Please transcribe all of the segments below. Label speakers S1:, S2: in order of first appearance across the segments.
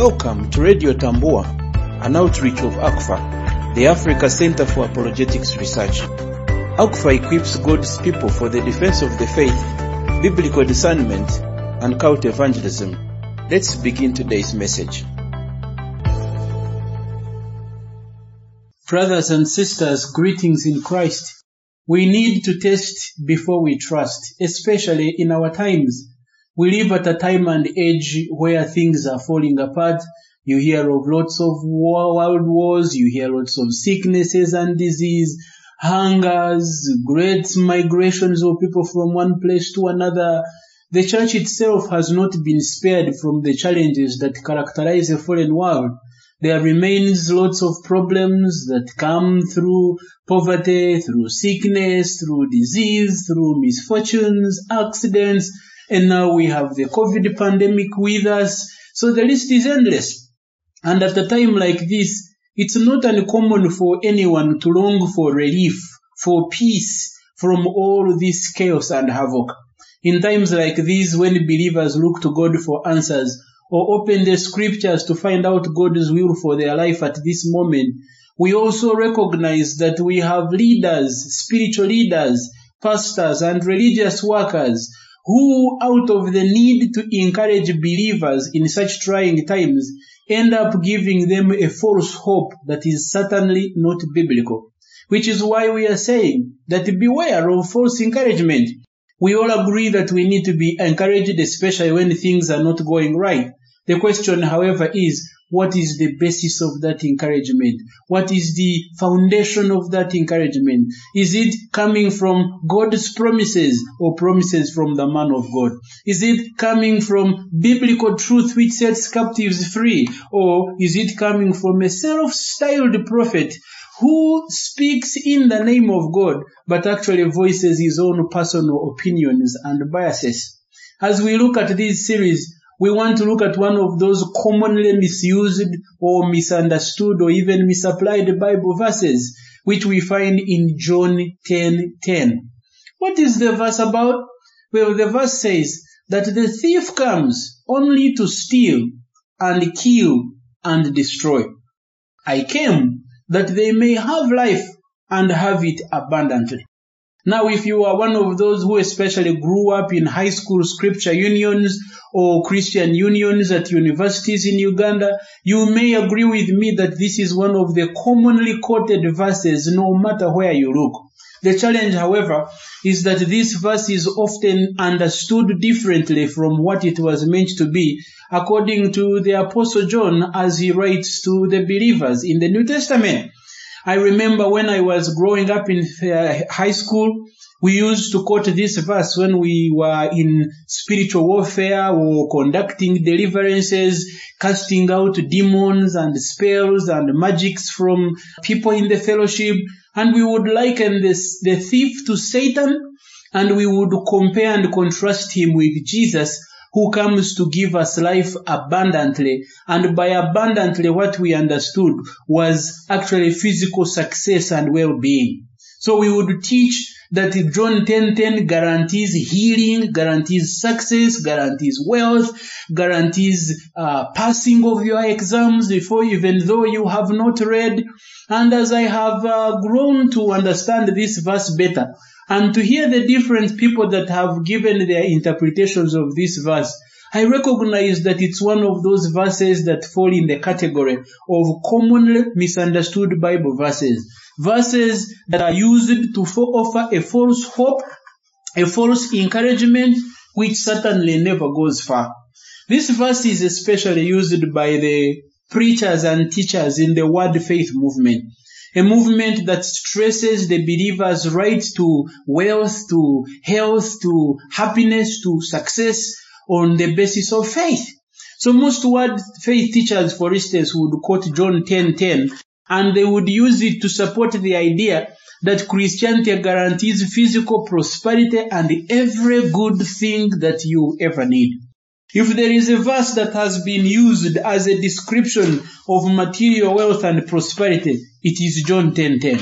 S1: Welcome to Radio Tambua, an outreach of ACFA, the Africa Center for Apologetics Research. ACFA equips God's people for the defense of the faith, biblical discernment, and cult evangelism. Let's begin today's message. Brothers and sisters, greetings in Christ. We need to test before we trust, especially in our times. We live at a time and age where things are falling apart. You hear of lots of war, world wars, you hear lots of sicknesses and disease, hungers, great migrations of people from one place to another. The church itself has not been spared from the challenges that characterize a fallen world. There remains lots of problems that come through poverty, through sickness, through disease, through misfortunes, accidents, and now we have the COVID pandemic with us. So the list is endless. And at a time like this, it's not uncommon for anyone to long for relief, for peace from all this chaos and havoc. In times like these, when believers look to God for answers or open the scriptures to find out God's will for their life at this moment, we also recognize that we have leaders, spiritual leaders, pastors, and religious workers who, out of the need to encourage believers in such trying times, end up giving them a false hope that is certainly not biblical. Which is why we are saying that beware of false encouragement. We all agree that we need to be encouraged, especially when things are not going right. The question, however, is what is the basis of that encouragement? What is the foundation of that encouragement? Is it coming from God's promises or promises from the man of God? Is it coming from biblical truth which sets captives free? Or is it coming from a self-styled prophet who speaks in the name of God but actually voices his own personal opinions and biases? As we look at this series, we want to look at one of those commonly misused or misunderstood or even misapplied Bible verses, which we find in John 10:10. 10. What is the verse about? Well, the verse says that the thief comes only to steal and kill and destroy. I came that they may have life and have it abundantly. Now, if you are one of those who especially grew up in high school scripture unions or Christian unions at universities in Uganda, you may agree with me that this is one of the commonly quoted verses no matter where you look. The challenge, however, is that this verse is often understood differently from what it was meant to be, according to the Apostle John as he writes to the believers in the New Testament. I remember when I was growing up in uh, high school, we used to quote this verse when we were in spiritual warfare or conducting deliverances, casting out demons and spells and magics from people in the fellowship. And we would liken this, the thief to Satan and we would compare and contrast him with Jesus who comes to give us life abundantly. And by abundantly, what we understood was actually physical success and well-being. So we would teach that John 10:10 10, guarantees healing, guarantees success, guarantees wealth, guarantees uh, passing of your exams before even though you have not read. And as I have uh, grown to understand this verse better, and to hear the different people that have given their interpretations of this verse, I recognize that it's one of those verses that fall in the category of commonly misunderstood Bible verses. Verses that are used to offer a false hope, a false encouragement, which certainly never goes far. This verse is especially used by the preachers and teachers in the Word Faith movement a movement that stresses the believer's right to wealth, to health, to happiness, to success on the basis of faith. So most word faith teachers, for instance, would quote John 10:10, 10, and they would use it to support the idea that Christianity guarantees physical prosperity and every good thing that you ever need. If there is a verse that has been used as a description of material wealth and prosperity, it is John 10:10.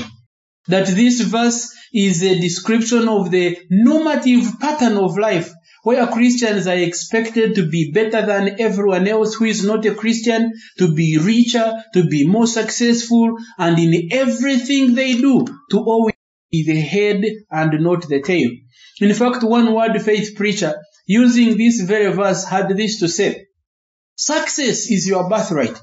S1: That this verse is a description of the normative pattern of life where Christians are expected to be better than everyone else who is not a Christian, to be richer, to be more successful, and in everything they do, to always be the head and not the tail. In fact, one word faith preacher using this very verse had this to say, Success is your birthright.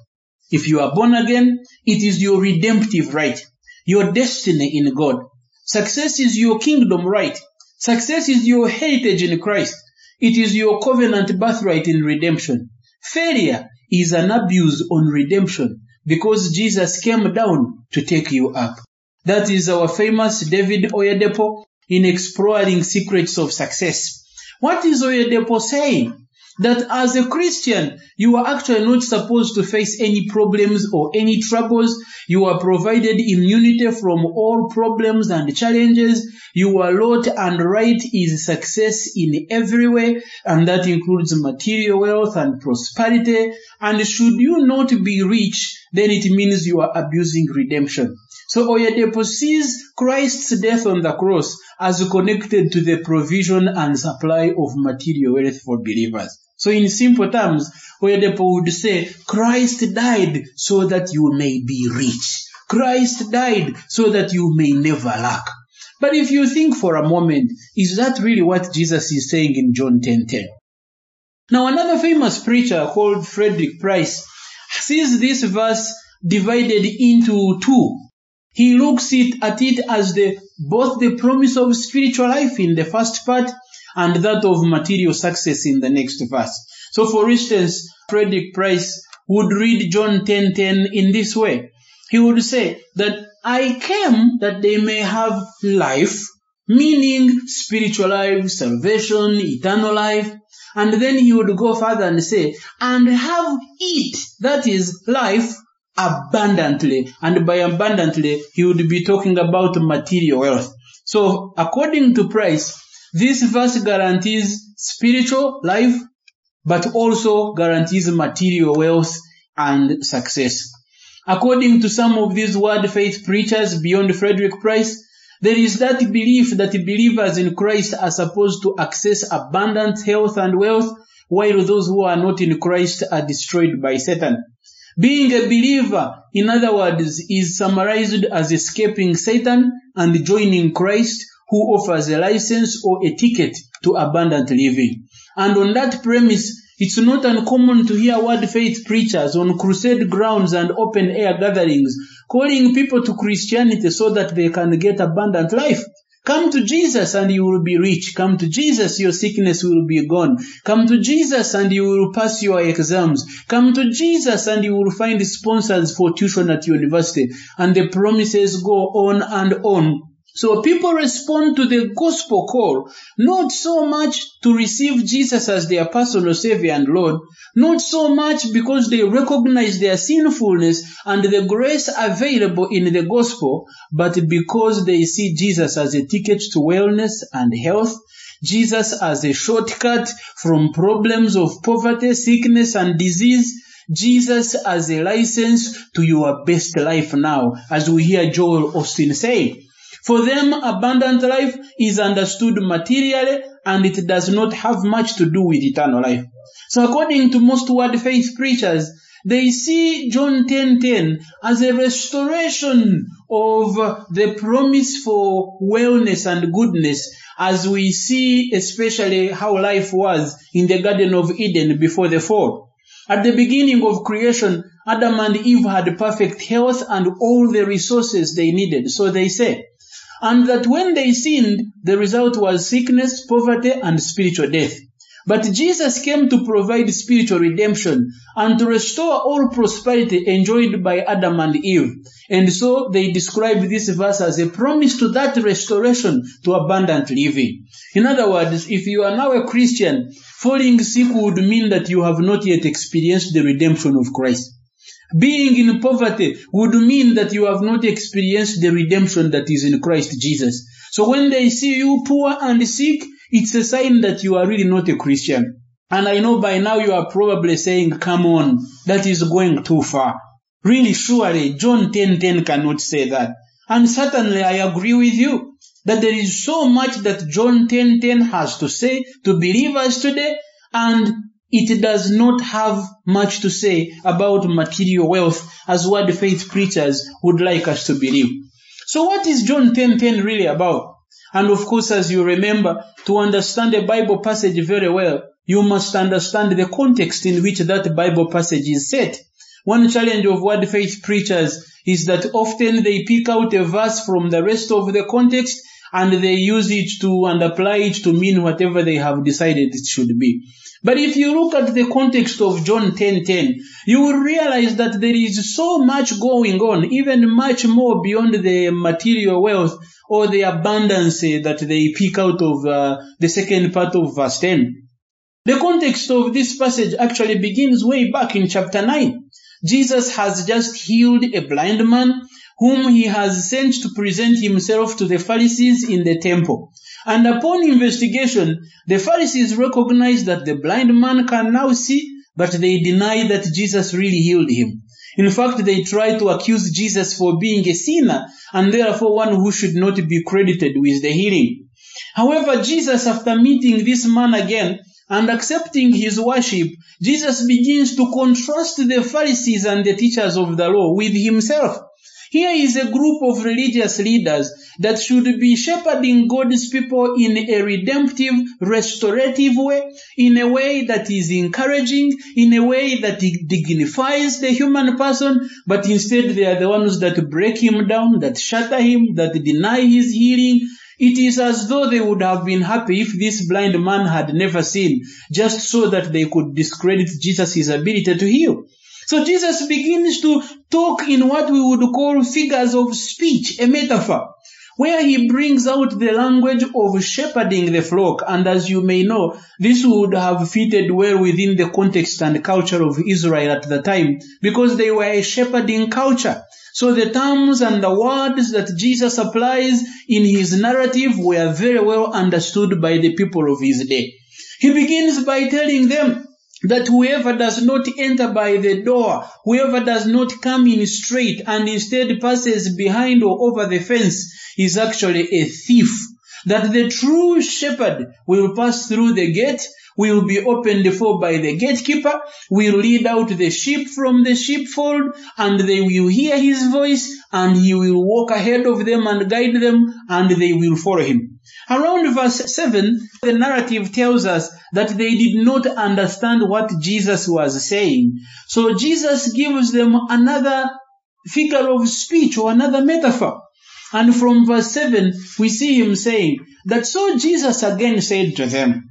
S1: If you are born again, it is your redemptive right, your destiny in God. Success is your kingdom right. Success is your heritage in Christ. It is your covenant birthright in redemption. Failure is an abuse on redemption because Jesus came down to take you up. That is our famous David Oyedepo in exploring secrets of success. What is Oyedepo saying? that as a Christian, you are actually not supposed to face any problems or any troubles. You are provided immunity from all problems and challenges. Your lot and right is success in every way, and that includes material wealth and prosperity. And should you not be rich, then it means you are abusing redemption. So Oyedepo sees Christ's death on the cross as connected to the provision and supply of material wealth for believers. So in simple terms, Oyedepo would say, Christ died so that you may be rich. Christ died so that you may never lack. But if you think for a moment, is that really what Jesus is saying in John 10:10? 10, Now another famous preacher called Frederick Price sees this verse divided into two. He looks it, at it as the both the promise of spiritual life in the first part and that of material success in the next verse. So for instance, Frederick Price would read John 10:10 10, in this way. He would say that I came that they may have life, meaning spiritual life, salvation, eternal life. And then he would go further and say, and have it, that is life, abundantly. And by abundantly, he would be talking about material wealth. So according to Price, this verse guarantees spiritual life, but also guarantees material wealth and success. According to some of these word faith preachers beyond Frederick Price, there is that belief that believers in Christ are supposed to access abundant health and wealth, while those who are not in Christ are destroyed by Satan. Being a believer, in other words, is summarized as escaping Satan and joining Christ who offers a license or a ticket to abundant living. And on that premise, it's not uncommon to hear word faith preachers on crusade grounds and open air gatherings calling people to Christianity so that they can get abundant life. Come to Jesus and you will be rich. Come to Jesus, your sickness will be gone. Come to Jesus and you will pass your exams. Come to Jesus and you will find sponsors for tuition at university. And the promises go on and on. So people respond to the gospel call, not so much to receive Jesus as their personal Savior and Lord, not so much because they recognize their sinfulness and the grace available in the gospel, but because they see Jesus as a ticket to wellness and health, Jesus as a shortcut from problems of poverty, sickness, and disease, Jesus as a license to your best life now, as we hear Joel Osteen say. For them, abundant life is understood materially and it does not have much to do with eternal life. So according to most word faith preachers, they see John 10:10 10, as a restoration of the promise for wellness and goodness as we see especially how life was in the Garden of Eden before the fall. At the beginning of creation, Adam and Eve had perfect health and all the resources they needed. So they say, and that when they sinned, the result was sickness, poverty, and spiritual death. But Jesus came to provide spiritual redemption and to restore all prosperity enjoyed by Adam and Eve. And so they describe this verse as a promise to that restoration to abundant living. In other words, if you are now a Christian, falling sick would mean that you have not yet experienced the redemption of Christ. Being in poverty would mean that you have not experienced the redemption that is in Christ Jesus. So when they see you poor and sick, it's a sign that you are really not a Christian. And I know by now you are probably saying, come on, that is going too far. Really, surely, John 10:10 10, 10 cannot say that. And certainly I agree with you. that there is so much that John 10:10 10, has to say to believers today and it does not have much to say about material wealth as word faith preachers would like us to believe. So what is John 10:10 10, really about? And of course, as you remember, to understand a Bible passage very well, you must understand the context in which that Bible passage is set. One challenge of word faith preachers is that often they pick out a verse from the rest of the context and they use it to and apply it to mean whatever they have decided it should be. But if you look at the context of John 10:10, you will realize that there is so much going on, even much more beyond the material wealth or the abundance that they pick out of uh, the second part of verse 10. The context of this passage actually begins way back in chapter 9. Jesus has just healed a blind man whom he has sent to present himself to the Pharisees in the temple. And upon investigation, the Pharisees recognize that the blind man can now see, but they deny that Jesus really healed him. In fact, they try to accuse Jesus for being a sinner and therefore one who should not be credited with the healing. However, Jesus, after meeting this man again and accepting his worship, Jesus begins to contrast the Pharisees and the teachers of the law with himself. Here is a group of religious leaders that should be shepherding God's people in a redemptive, restorative way, in a way that is encouraging, in a way that dignifies the human person, but instead they are the ones that break him down, that shatter him, that deny his healing. It is as though they would have been happy if this blind man had never seen, just so that they could discredit Jesus' ability to heal. So Jesus begins to talk in what we would call figures of speech, a metaphor, where he brings out the language of shepherding the flock. And as you may know, this would have fitted well within the context and culture of Israel at the time because they were a shepherding culture. So the terms and the words that Jesus applies in his narrative were very well understood by the people of his day. He begins by telling them that whoever does not enter by the door, whoever does not come in straight and instead passes behind or over the fence is actually a thief. That the true shepherd will pass through the gate, will be opened for by the gatekeeper, will lead out the sheep from the sheepfold, and they will hear his voice, and he will walk ahead of them and guide them, and they will follow him. Around verse 7, the narrative tells us that they did not understand what Jesus was saying. So Jesus gives them another figure of speech or another metaphor. And from verse 7, we see him saying that so Jesus again said to them,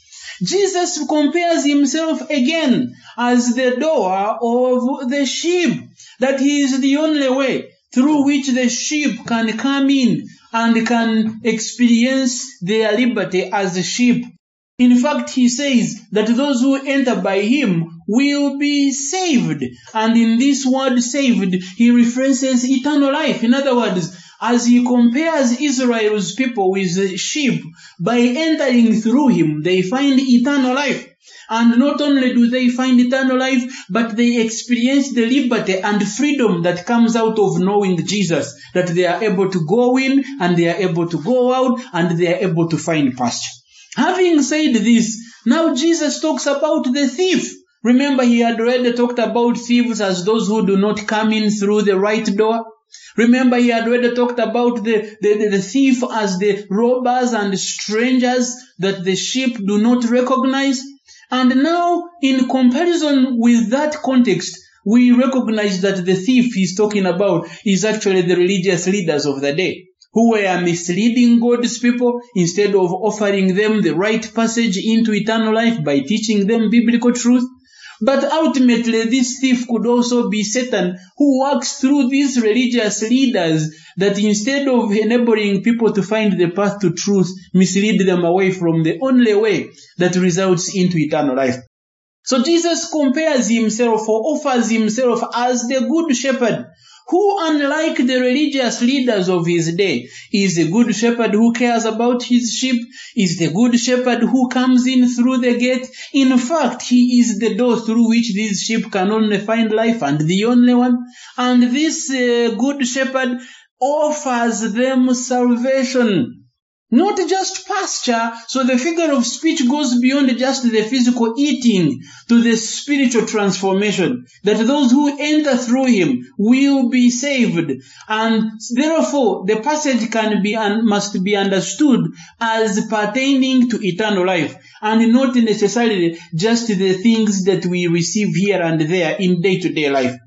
S1: Jesus compares himself again as the door of the sheep, that he is the only way through which the sheep can come in and can experience their liberty as sheep. In fact, he says that those who enter by him will be saved. And in this word saved, he references eternal life. In other words, as he compares Israel's people with sheep, by entering through him, they find eternal life. And not only do they find eternal life, but they experience the liberty and freedom that comes out of knowing Jesus. That they are able to go in and they are able to go out and they are able to find pasture. Having said this, now Jesus talks about the thief. Remember, he had already talked about thieves as those who do not come in through the right door. Remember, he had already talked about the, the, the, thief as the robbers and strangers that the sheep do not recognize. And now, in comparison with that context, we recognize that the thief he's talking about is actually the religious leaders of the day who were misleading God's people instead of offering them the right passage into eternal life by teaching them biblical truth. But ultimately, this thief could also be Satan who works through these religious leaders that instead of enabling people to find the path to truth, mislead them away from the only way that results into eternal life. So Jesus compares himself or offers himself as the good shepherd who, unlike the religious leaders of his day, is a good shepherd who cares about his sheep, is the good shepherd who comes in through the gate. In fact, he is the door through which these sheep can only find life and the only one. And this uh, good shepherd offers them salvation. Not just pasture, so the figure of speech goes beyond just the physical eating to the spiritual transformation, that those who enter through him will be saved. And therefore, the passage can be and must be understood as pertaining to eternal life, and not necessarily just the things that we receive here and there in day-to-day life.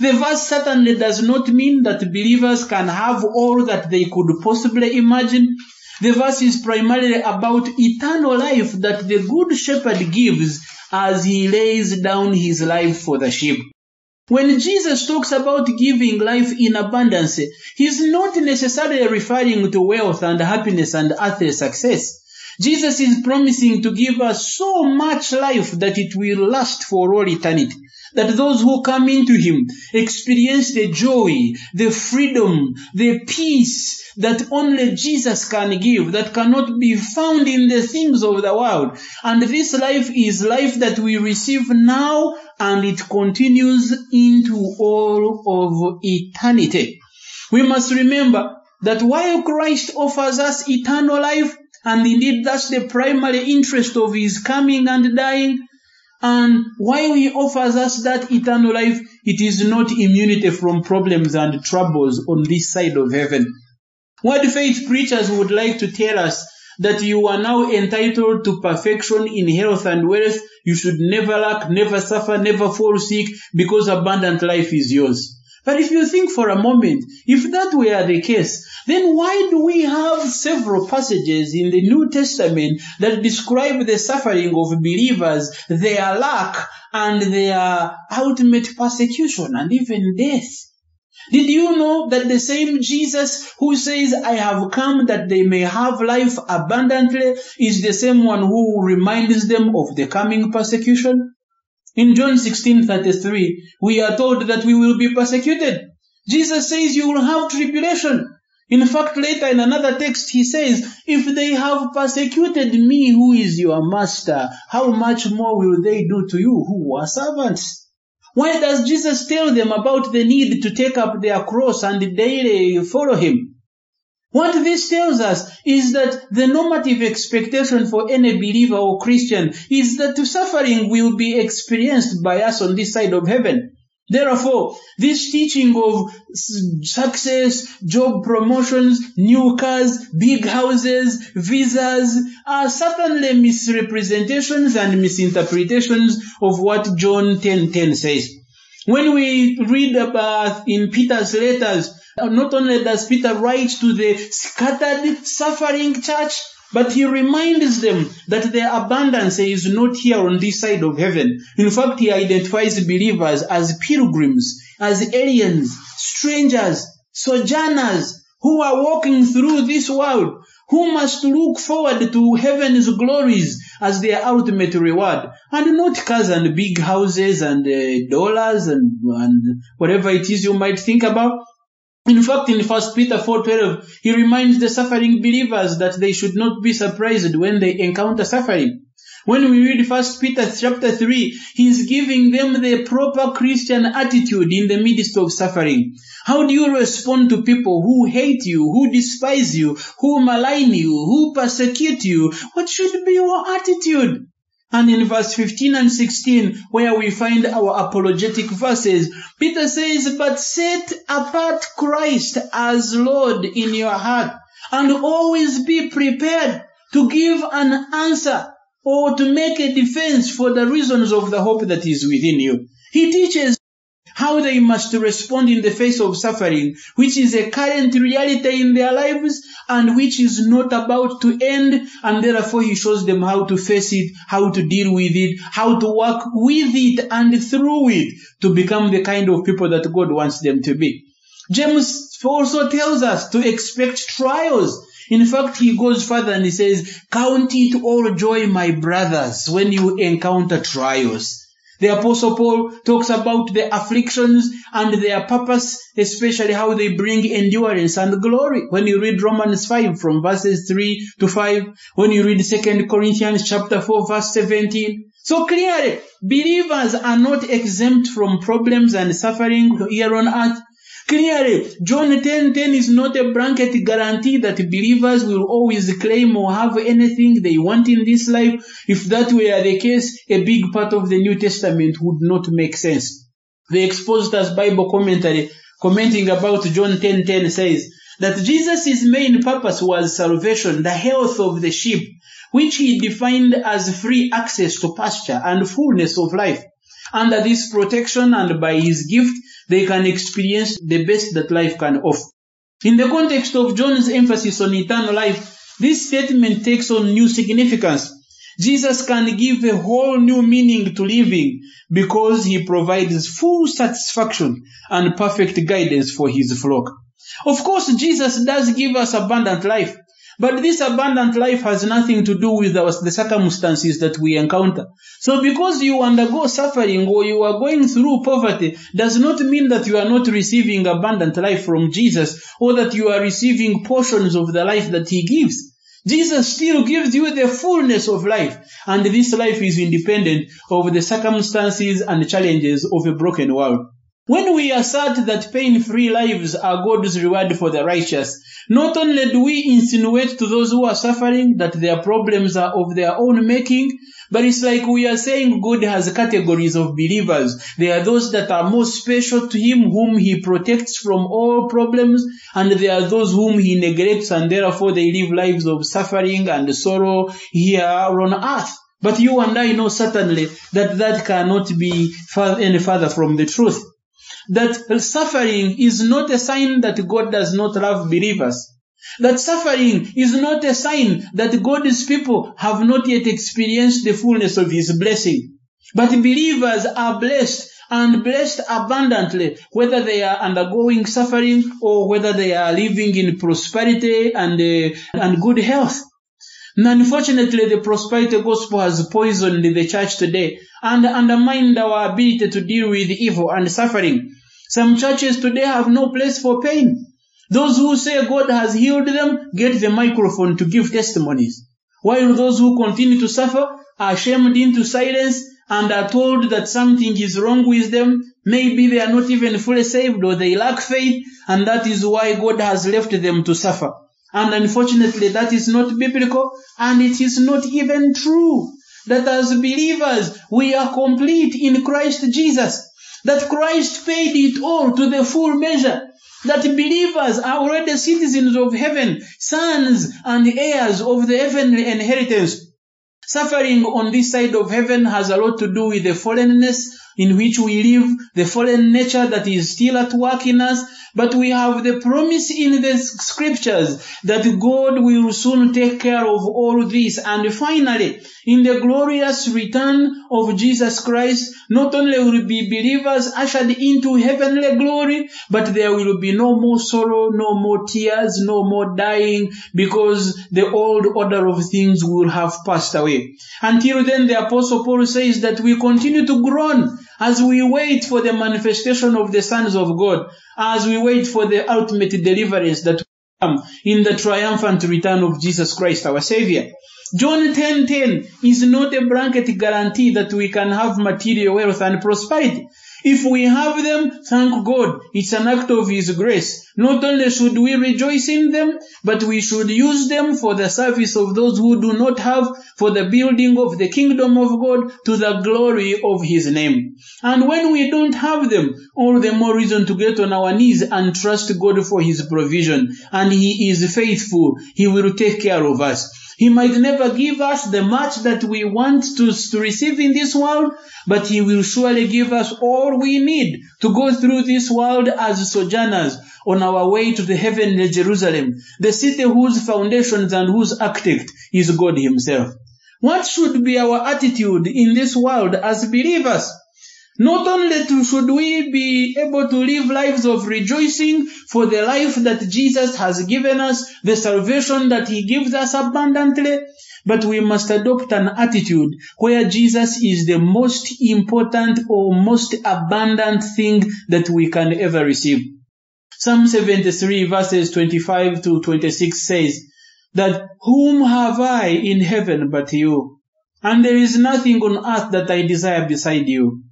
S1: The verse certainly does not mean that believers can have all that they could possibly imagine, the verse is primarily about eternal life that the good shepherd gives as he lays down his life for the sheep. When Jesus talks about giving life in abundance, he's not necessarily referring to wealth and happiness and earthly success. Jesus is promising to give us so much life that it will last for all eternity that those who come into him experience the joy, the freedom, the peace that only Jesus can give, that cannot be found in the things of the world. And this life is life that we receive now and it continues into all of eternity. We must remember that while Christ offers us eternal life, and indeed that's the primary interest of his coming and dying, and while he offers us that eternal life, it is not immunity from problems and troubles on this side of heaven. Word faith preachers would like to tell us that you are now entitled to perfection in health and wealth. You should never lack, never suffer, never fall sick because abundant life is yours. But if you think for a moment, if that were the case, then why do we have several passages in the New Testament that describe the suffering of believers, their lack, and their ultimate persecution and even death? Did you know that the same Jesus who says, I have come that they may have life abundantly, is the same one who reminds them of the coming persecution? In John 16:33, we are told that we will be persecuted. Jesus says you will have tribulation. In fact, later in another text, he says, If they have persecuted me, who is your master, how much more will they do to you who are servants? Why does Jesus tell them about the need to take up their cross and daily follow him? What this tells us is that the normative expectation for any believer or Christian is that suffering will be experienced by us on this side of heaven. Therefore, this teaching of success, job promotions, new cars, big houses, visas are certainly misrepresentations and misinterpretations of what John 10:10 10, says. When we read about in Peter's letters, not only does Peter write to the scattered, suffering church, but he reminds them that their abundance is not here on this side of heaven. In fact, he identifies believers as pilgrims, as aliens, strangers, sojourners who are walking through this world, who must look forward to heaven's glories as their ultimate reward, and not cars and big houses and uh, dollars and, and whatever it is you might think about. In fact, in 1 Peter 4.12, he reminds the suffering believers that they should not be surprised when they encounter suffering. When we read 1 Peter chapter 3, he is giving them the proper Christian attitude in the midst of suffering. How do you respond to people who hate you, who despise you, who malign you, who persecute you? What should be your attitude? And in verse 15 and 16, where we find our apologetic verses, Peter says, But set apart Christ as Lord in your heart, and always be prepared to give an answer or to make a defense for the reasons of the hope that is within you. He teaches how they must respond in the face of suffering, which is a current reality in their lives and which is not about to end. And therefore he shows them how to face it, how to deal with it, how to work with it and through it to become the kind of people that God wants them to be. James also tells us to expect trials. In fact, he goes further and he says, count it all joy, my brothers, when you encounter trials. The apostle Paul talks about the afflictions and their purpose, especially how they bring endurance and glory. When you read Romans 5 from verses 3 to 5, when you read 2 Corinthians chapter 4 verse 17. So clearly, believers are not exempt from problems and suffering here on earth. Clearly, John 10:10 10, is not a blanket guarantee that believers will always claim or have anything they want in this life. If that were the case, a big part of the New Testament would not make sense. The Expositor's Bible commentary, commenting about John 10:10 10, says that Jesus' main purpose was salvation, the health of the sheep, which he defined as free access to pasture and fullness of life. Under this protection and by his gift, they can experience the best that life can offer. In the context of John's emphasis on eternal life, this statement takes on new significance. Jesus can give a whole new meaning to living because he provides full satisfaction and perfect guidance for his flock. Of course, Jesus does give us abundant life, but this abundant life has nothing to do with the circumstances that we encounter. So because you undergo suffering or you are going through poverty does not mean that you are not receiving abundant life from Jesus or that you are receiving portions of the life that he gives. Jesus still gives you the fullness of life, and this life is independent of the circumstances and challenges of a broken world. When we assert that pain-free lives are God's reward for the righteous, not only do we insinuate to those who are suffering that their problems are of their own making, but it's like we are saying God has categories of believers. There are those that are most special to Him, whom He protects from all problems, and there are those whom He neglects, and therefore they live lives of suffering and sorrow here on earth. But you and I know certainly that that cannot be far any further from the truth that suffering is not a sign that God does not love believers. That suffering is not a sign that God's people have not yet experienced the fullness of His blessing. But believers are blessed and blessed abundantly, whether they are undergoing suffering or whether they are living in prosperity and, uh, and good health. Unfortunately, the prosperity gospel has poisoned the church today and undermined our ability to deal with evil and suffering. Some churches today have no place for pain. Those who say God has healed them get the microphone to give testimonies, while those who continue to suffer are shamed into silence and are told that something is wrong with them. Maybe they are not even fully saved or they lack faith, and that is why God has left them to suffer. And unfortunately, that is not biblical and it is not even true that as believers, we are complete in Christ Jesus. That Christ paid it all to the full measure. That believers are already citizens of heaven, sons and heirs of the heavenly inheritance. Suffering on this side of heaven has a lot to do with the fallenness in which we live, the fallen nature that is still at work in us, but we have the promise in the scriptures that God will soon take care of all this. And finally, in the glorious return of Jesus Christ, not only will be believers ushered into heavenly glory, but there will be no more sorrow, no more tears, no more dying, because the old order of things will have passed away. Until then, the apostle Paul says that we continue to groan as we wait for the manifestation of the sons of God, as we wait for the ultimate deliverance that will come in the triumphant return of Jesus Christ, our Savior. John 10:10 10, 10 is not a blanket guarantee that we can have material wealth and prosperity. If we have them, thank God. It's an act of His grace. Not only should we rejoice in them, but we should use them for the service of those who do not have, for the building of the kingdom of God to the glory of His name. And when we don't have them, all the more reason to get on our knees and trust God for His provision. And He is faithful. He will take care of us. He might never give us the much that we want to, to receive in this world, but He will surely give us all we need to go through this world as sojourners on our way to the heavenly Jerusalem, the city whose foundations and whose architect is God Himself. What should be our attitude in this world as believers? Not only to, should we be able to live lives of rejoicing for the life that Jesus has given us, the salvation that he gives us abundantly, but we must adopt an attitude where Jesus is the most important or most abundant thing that we can ever receive. Psalm 73 verses 25 to 26 says that whom have I in heaven but you? And there is nothing on earth that I desire beside you.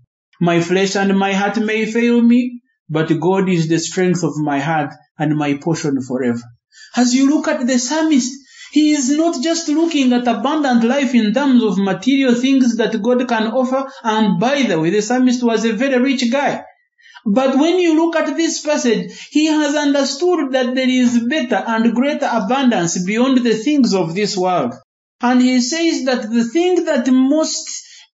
S1: My flesh and my heart may fail me, but God is the strength of my heart and my portion forever. As you look at the psalmist, he is not just looking at abundant life in terms of material things that God can offer. And by the way, the psalmist was a very rich guy. But when you look at this passage, he has understood that there is better and greater abundance beyond the things of this world. And he says that the thing that most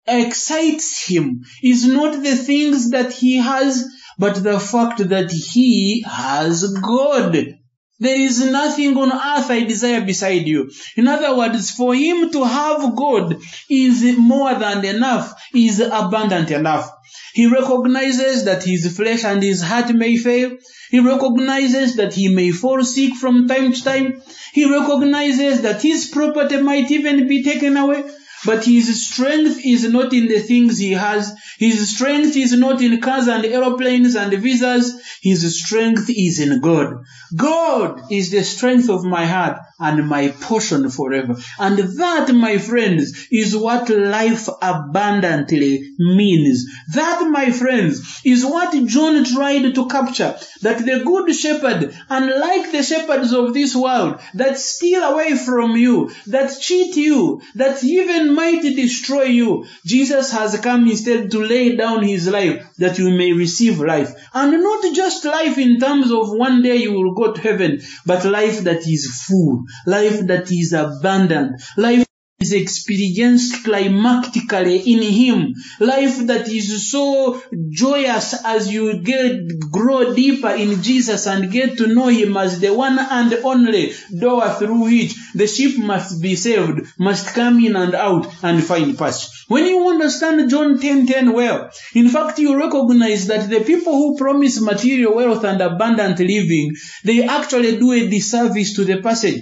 S1: excites him is not the things that he has, but the fact that he has God. There is nothing on earth I desire beside you. In other words, for him to have God is more than enough, is abundant enough. He recognizes that his flesh and his heart may fail. He recognizes that he may fall sick from time to time. He recognizes that his property might even be taken away. But his strength is not in the things he has. His strength is not in cars and aeroplanes and visas. His strength is in God. God is the strength of my heart and my portion forever. And that, my friends, is what life abundantly means. That, my friends, is what John tried to capture. That the good shepherd, unlike the shepherds of this world, that steal away from you, that cheat you, that even might destroy you, Jesus has come instead to lay down his life that you may receive life. And not just life in terms of one day you will go to heaven, but life that is full, life that is abundant, life is experienced climactically in him. Life that is so joyous as you get grow deeper in jesus and get to know him as the one and only door through which the sheep must be saved must come in and out and find pasture when you understand john 10 10 well in fact you recognize that the people who promise material wealth and abundant living they actually do a disservice to the passage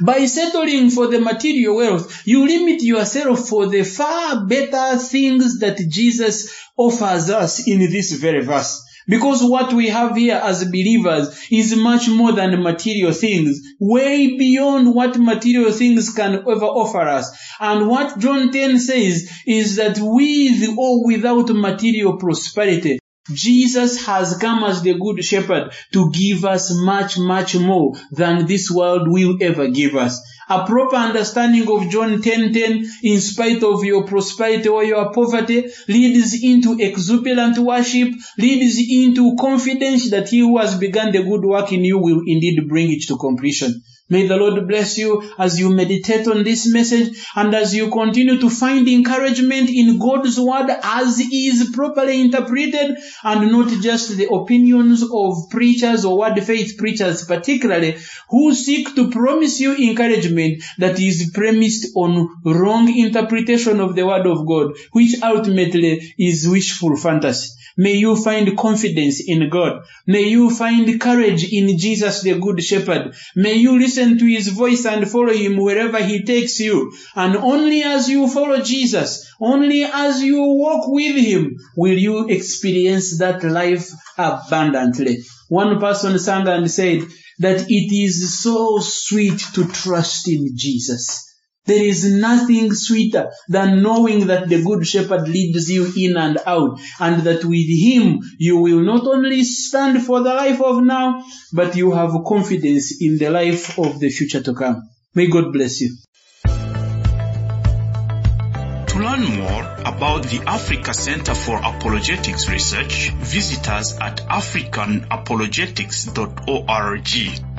S1: by settling for the material wealth, you limit yourself for the far better things that Jesus offers us in this very verse. Because what we have here as believers is much more than material things, way beyond what material things can ever offer us. And what John 10 says is that with or without material prosperity, Jesus has come as the good shepherd to give us much, much more than this world will ever give us. A proper understanding of John 10:10, in spite of your prosperity or your poverty, leads into exuberant worship, leads into confidence that he who has begun the good work in you will indeed bring it to completion. May the Lord bless you as you meditate on this message and as you continue to find encouragement in God's word as is properly interpreted and not just the opinions of preachers or word faith preachers particularly who seek to promise you encouragement that is premised on wrong interpretation of the word of God, which ultimately is wishful fantasy. May you find confidence in God. May you find courage in Jesus, the Good Shepherd. May you listen to His voice and follow Him wherever He takes you. And only as you follow Jesus, only as you walk with Him, will you experience that life abundantly. One person sang and said that it is so sweet to trust in Jesus. There is nothing sweeter than knowing that the Good Shepherd leads you in and out, and that with Him you will not only stand for the life of now, but you have confidence in the life of the future to come. May God bless you.
S2: To learn more about the Africa Center for Apologetics Research, visit us at africanapologetics.org.